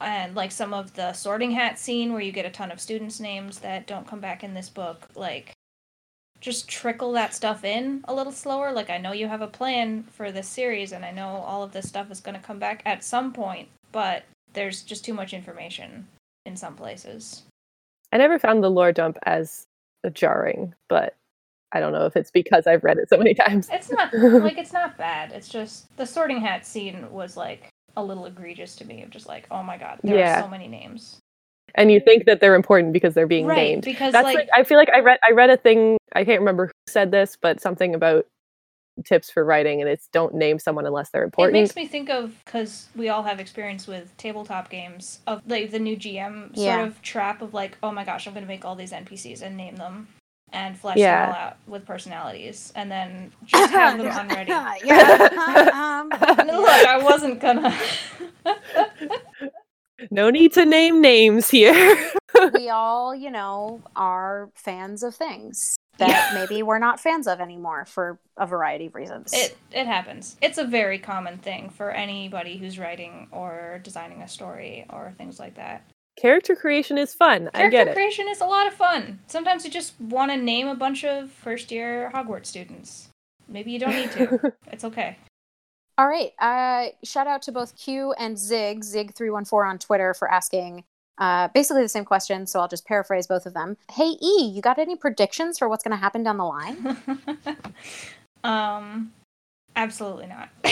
And, like, some of the sorting hat scene where you get a ton of students' names that don't come back in this book. Like, just trickle that stuff in a little slower. Like, I know you have a plan for this series, and I know all of this stuff is going to come back at some point, but there's just too much information in some places. I never found the lore dump as jarring, but I don't know if it's because I've read it so many times. It's not like it's not bad. It's just the sorting hat scene was like a little egregious to me. Of just like, oh my god, there Yeah. are so many names. and you think that they're important because they're being right, named. because That's like, like, I feel like I read I read a thing I can't remember who said this, but something about tips for writing, and it's don't name someone unless they're important. it makes me think of because we all have experience with tabletop games of like the new GM sort Yeah. of trap of like, oh my gosh, I'm going to make all these NPCs and name them and flesh Yeah. them all out with personalities, and then just have them unready. yeah um, Look, I wasn't gonna. no need to name names here. We all you know are fans of things that maybe we're not fans of anymore for a variety of reasons It it happens. It's a very common thing for anybody who's writing or designing a story or things like that. Character creation is fun. I get it. creation is a lot of fun. Sometimes you just want to name a bunch of first year Hogwarts students. Maybe you don't need to. it's okay. All right. Uh, shout out to both Q and Zig, Zig314 on Twitter for asking uh, basically the same question. So I'll just paraphrase both of them. Hey, E, you got any predictions for what's going to happen down the line? um, absolutely not.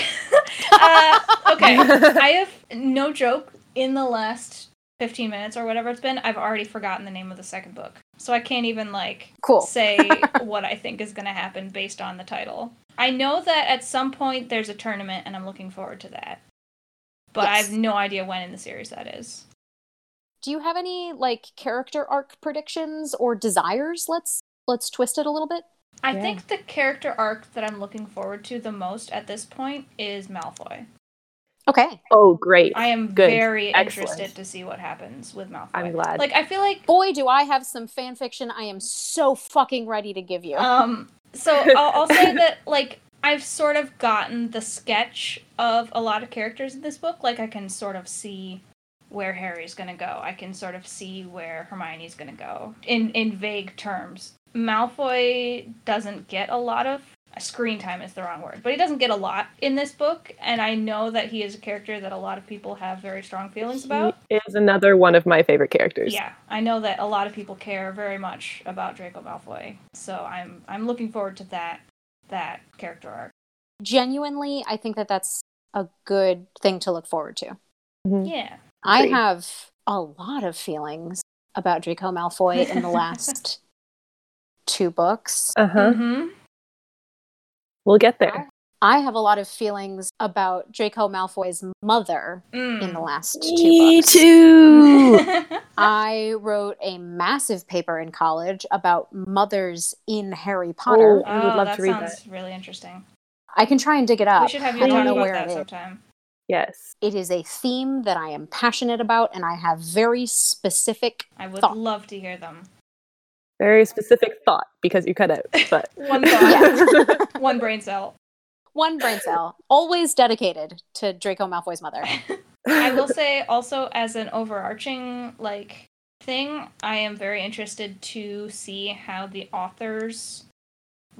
uh, okay, I have no joke. In the last fifteen minutes or whatever it's been, I've already forgotten the name of the second book, so I can't even like Cool. say what I think is going to happen based on the title. I know that at some point there's a tournament, and I'm looking forward to that. But I have no idea when in the series that is. Do you have any like character arc predictions or desires? Let's let's twist it a little bit. I Yeah. think the character arc that I'm looking forward to the most at this point is Malfoy. Okay. oh, great. I am Good. very Excellent. interested to see what happens with Malfoy. I'm glad. Like I feel like Boy, do I have some fan fiction I am so fucking ready to give you. um so I'll, I'll say that like I've sort of gotten the sketch of a lot of characters in this book. Like I can sort of see where Harry's gonna go. I can sort of see where Hermione's gonna go in in vague terms. Malfoy doesn't get a lot of screen time is the wrong word, but he doesn't get a lot in this book, and I know that he is a character that a lot of people have very strong feelings about. He is another one of my favorite characters. Yeah, I know that a lot of people care very much about Draco Malfoy, so I'm I'm looking forward to that that character arc. Genuinely, I think that that's a good thing to look forward to. Mhm. Yeah, I have a lot of feelings about Draco Malfoy in the last two books. Uh huh. hmm We'll get there. I have a lot of feelings about Draco Malfoy's mother Mm. in the last two Me books. too. I wrote a massive paper in college about mothers in Harry Potter. Oh, I would oh, love that to read sounds really interesting. I can try and dig it up. we should have you I don't know about where that it is. sometime. Yes. It is a theme that I am passionate about, and I have very specific. I would Thought. love to hear them. Very specific thought because you cut out. But One thought, Yeah. one brain cell. One brain cell, always dedicated to Draco Malfoy's mother. I will say also as an overarching like thing, I am very interested to see how the author's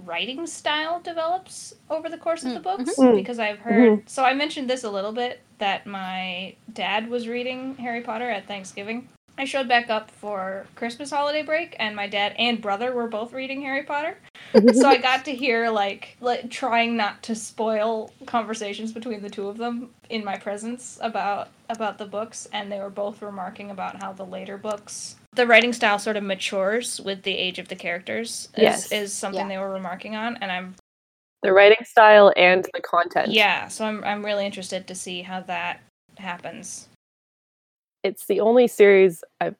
writing style develops over the course of the Mm, books mhm. because I've heard so I mentioned this a little bit that my dad was reading Harry Potter at Thanksgiving. I showed back up for Christmas holiday break and my dad and brother were both reading Harry Potter. so I got to hear like, like trying not to spoil conversations between the two of them in my presence about about the books, and they were both remarking about how the later books, the writing style sort of matures with the age of the characters. Is, Yes. is something Yeah. they were remarking on, and I'm the writing style and the content. yeah, so I'm I'm really interested to see how that happens. It's the only series I've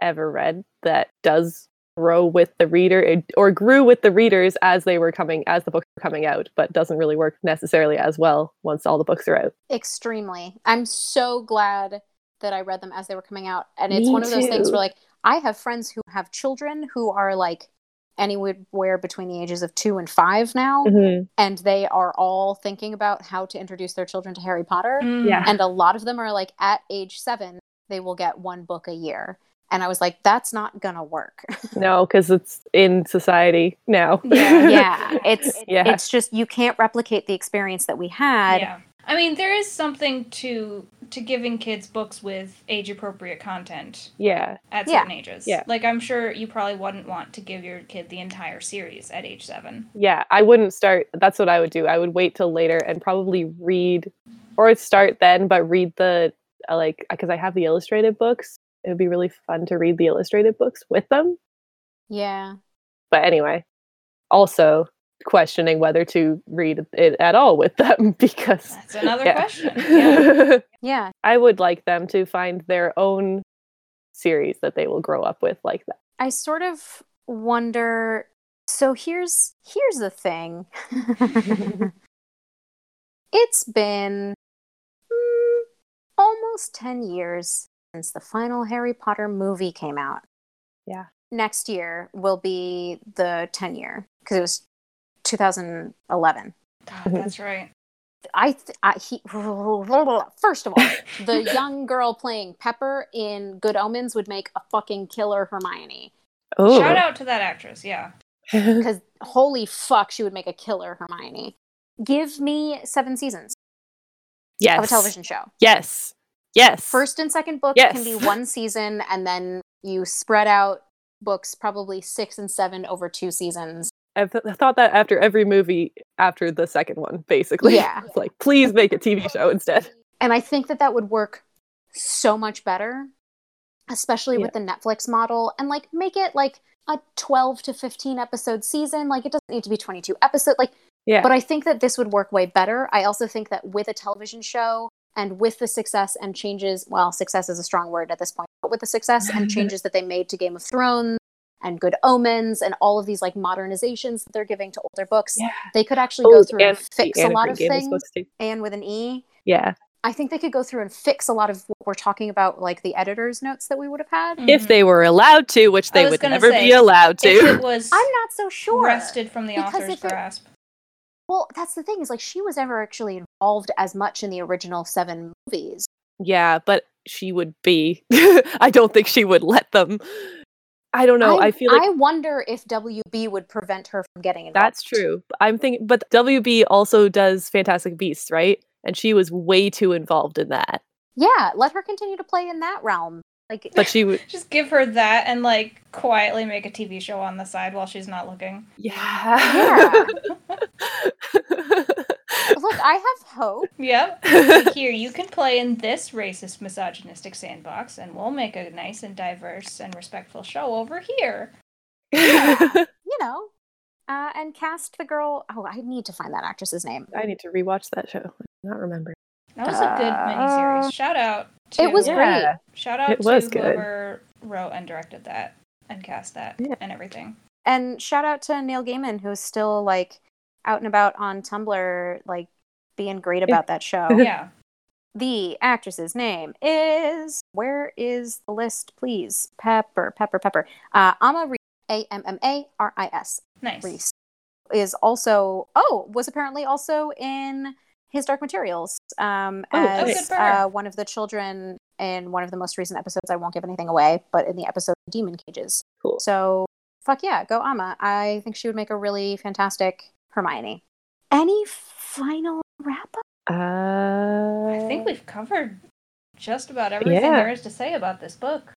ever read that does grow with the reader it- or grew with the readers as they were coming as the books were coming out, but doesn't really work necessarily as well once all the books are out. Extremely. I'm so glad that I read them as they were coming out. And it's Me one of those things where, like, I have friends who have children who are like anywhere between the ages of two and five now, Mm-hmm. and they are all thinking about how to introduce their children to Harry Potter. Yeah. And a lot of them are like, at age seven, they will get one book a year. And I was like, that's not gonna work. No, because it's in society now. Yeah. yeah, it's Yeah. it's just you can't replicate the experience that we had. yeah. I mean, there is something to to giving kids books with age appropriate content yeah. at Yeah. certain ages. Yeah. Like I'm sure you probably wouldn't want to give your kid the entire series at age seven. Yeah. I wouldn't start. That's what I would do. I would wait till later and probably read, or start then, but read the uh, like because I have the illustrated books. It would be really fun to read the illustrated books with them. Yeah. But anyway, also questioning whether to read it at all with them because That's another yeah. question. Yeah. Yeah. I would like them to find their own series that they will grow up with like that. I sort of wonder so here's here's the thing. it's been mm, almost 10 years since the final Harry Potter movie came out. Yeah. Next year will be the 10 year because it was 2011. God, mm-hmm. that's right. I, th- I he, first of all, the young girl playing Pepper in Good Omens would make a fucking killer Hermione. Oh, Shout out to that actress. Yeah. Because holy fuck, she would make a killer Hermione. Give me seven seasons yes, of a television show. Yes, yes. First and second book Yes. can be one season, and then you spread out books probably six and seven over two seasons. I've th- thought that after every movie after the second one, basically. Yeah. It's like, please make a TV show instead. And I think that that would work so much better, especially with the Netflix model, and like make it like a 12 to 15 episode season. Like it doesn't need to be 22 episode. Like, Yeah. but I think that this would work way better. I also think that with a television show and with the success and changes, well, success is a strong word at this point, but with the success and changes that they made to Game of Thrones and Good Omens and all of these like modernizations that they're giving to older books, Yeah. they could actually go Oh, through and and fix a lot of things. books too. And with an E, Yeah. I think they could go through and fix a lot of what we're talking about, like the editor's notes that we would have had. If Mhm. they were allowed to, which they would never say, be allowed if to. it was I'm not so sure. wrested from the author's it- grasp. Well, that's the thing is like she was never actually involved as much in the original seven movies. Yeah, but she would be. I don't think she would let them. I don't know. I, feel like I wonder if WB would prevent her from getting involved. that's true. I'm thinking, but WB also does Fantastic Beasts, right? And she was way too involved in that. Yeah, let her continue to play in that realm. Like, But she would, Just give her that and like quietly make a TV show on the side while she's not looking. yeah. look, I have hope. Yep. Here, you can play in this racist, misogynistic sandbox, and we'll make a nice and diverse and respectful show over here. You know, uh, and cast the girl. Oh, I need to find that actress's name. I need to rewatch that show. I do not remember. That was a good Uh, miniseries. Shout out. To, It was Yeah. great. Shout out It was to good. whoever wrote and directed that and cast that Yeah. and everything. And shout out to Neil Gaiman, who's still like out and about on Tumblr, like being great about that show. Yeah. the actress's name is where is the list, please? Pepper, Pepper, Pepper. Uh, Amma Ris, A M M A R I S. Nice. Reese is also oh was apparently also in his Dark Materials um, Oh, as good uh, one of the children in one of the most recent episodes. I won't give anything away, but in the episode Daemon Cages. Cool. So fuck yeah, go Amma. I think she would make a really fantastic Hermione. Any final wrap up? Uh, I think we've covered just about everything Yeah. there is to say about this book.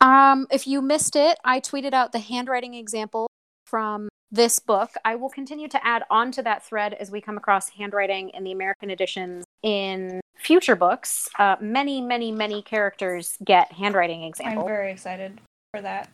Um, if you missed it, I tweeted out the handwriting example from this book. I will continue to add on to that thread as we come across handwriting in the American editions in future books. Uh, many, many, many characters get handwriting examples. I'm very excited for that.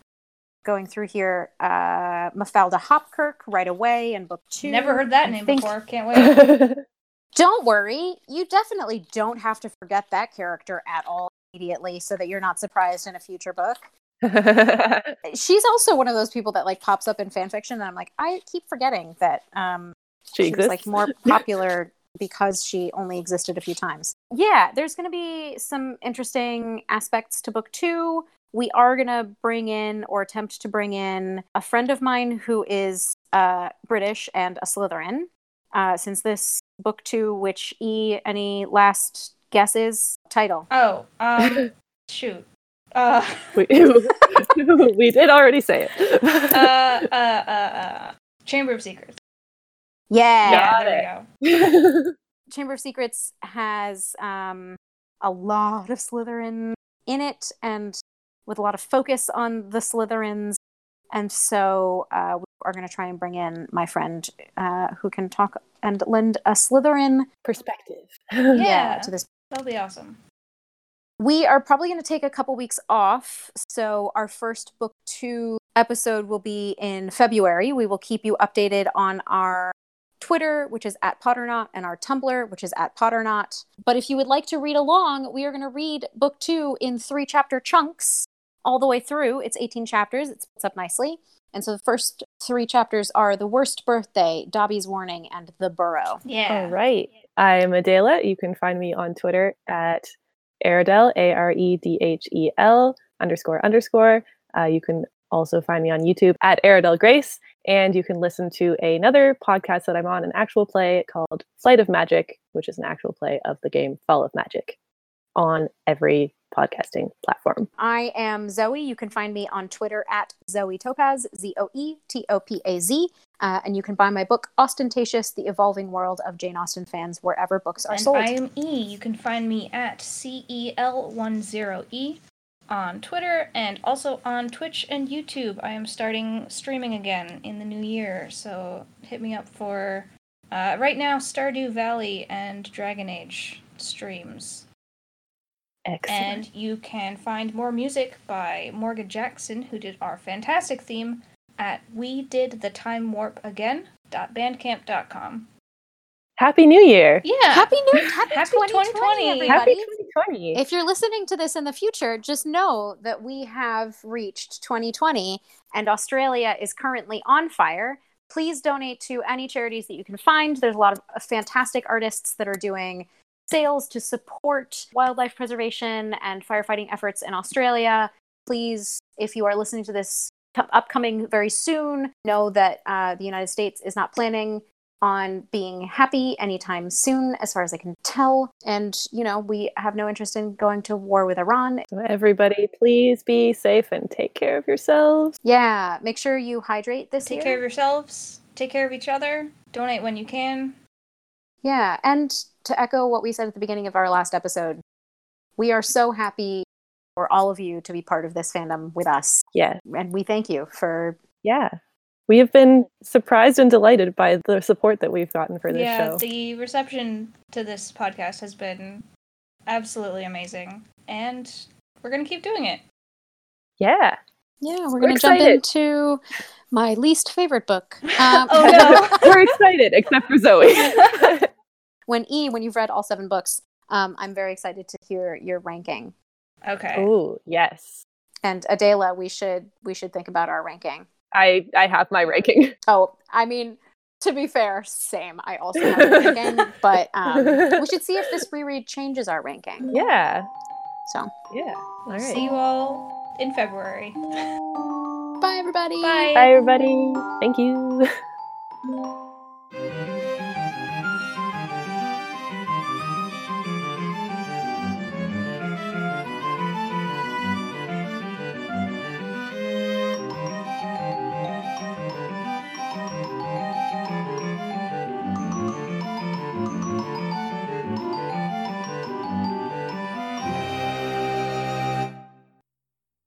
Going through here, uh, Mafalda Hopkirk right away in book two. Never heard that I name think- before. Can't wait. Don't worry, you definitely don't have to forget that character at all immediately, so that you're not surprised in a future book. she's also one of those people that like pops up in fan fiction and i'm like i keep forgetting that um she she was exists. like more popular because she only existed a few times yeah there's going to be some interesting aspects to book two we are going to bring in or attempt to bring in a friend of mine who is uh, british and a slytherin uh, since this book two which e any last guesses title Oh, um, shoot. Uh, we, we did already say it. uh, uh, uh, uh, Chamber of Secrets. yeah Yeah, Got there we go. Chamber of Secrets has um, a lot of Slytherin in it and with a lot of focus on the Slytherins. And so uh, we are going to try and bring in my friend uh, who can talk and lend a Slytherin Perspective. Yeah. to this. That'll be awesome. We are probably going to take a couple weeks off. So our first book two episode will be in February. We will keep you updated on our Twitter, which is at Potternot, and our Tumblr, which is at Potternot. But if you would like to read along, we are going to read book two in three chapter chunks all the way through. It's 18 chapters, it splits up nicely. And so the first three chapters are The Worst Birthday, Dobby's Warning, and The Burrow. Yeah. All right. I'm Adela. You can find me on Twitter at Aredhel, A R E D H E L underscore underscore. Uh, you can also find me on YouTube at Aredhel Grace. And you can listen to another podcast that I'm on, an actual play called Flight of Magic, which is an actual play of the game Fall of Magic on every podcasting platform. I am Zoe. You can find me on Twitter at Zoe Topaz, Z O E T O P A Z. Uh, and you can buy my book, Austentatious The Evolving World of Jane Austen Fans, wherever books are And sold. I am E. You can find me at CEL10E on Twitter and also on Twitch and YouTube. I am starting streaming again in the new year, so hit me up for uh, right now Stardew Valley and Dragon Age streams. Excellent. And you can find more music by Morgan Jackson, who did our fantastic theme at we did the time warp again.bandcamp.com. Happy New Year! Yeah. Happy New Happy, Happy 2020, 2020. everybody. Happy 2020! If you're listening to this in the future, just know that we have reached 2020 and Australia is currently on fire. Please donate to any charities that you can find. There's a lot of fantastic artists that are doing sales to support wildlife preservation and firefighting efforts in Australia. Please, if you are listening to this co- upcoming very soon, know that uh, the United States is not planning on being happy anytime soon, as far as I can tell. And, you know, we have no interest in going to war with Iran. So everybody, please be safe and take care of yourselves. Yeah, make sure you hydrate this Take year. care of yourselves. Take care of each other. Donate when you can. Yeah, and to echo what we said at the beginning of our last episode, we are so happy for all of you to be part of this fandom with us. Yeah, And we thank you for yeah. We have been surprised and delighted by the support that we've gotten for this yeah, show. the reception to this podcast has been absolutely amazing, and we're gonna keep doing it. Yeah. Yeah, we're We're gonna jump into my least favorite book. Um, Oh no. We're excited, except for Zoe. when E, when you've read all seven books, um, I'm very excited to hear your ranking. Okay. Ooh, yes, And Adela, we should we should think about our ranking. I I have my ranking. Oh, I mean, to be fair, same. I also have a ranking, but um, we should see if this reread changes our ranking. yeah, So, yeah. All right. See you all in February. bye everybody. Bye. Bye, everybody. Thank you.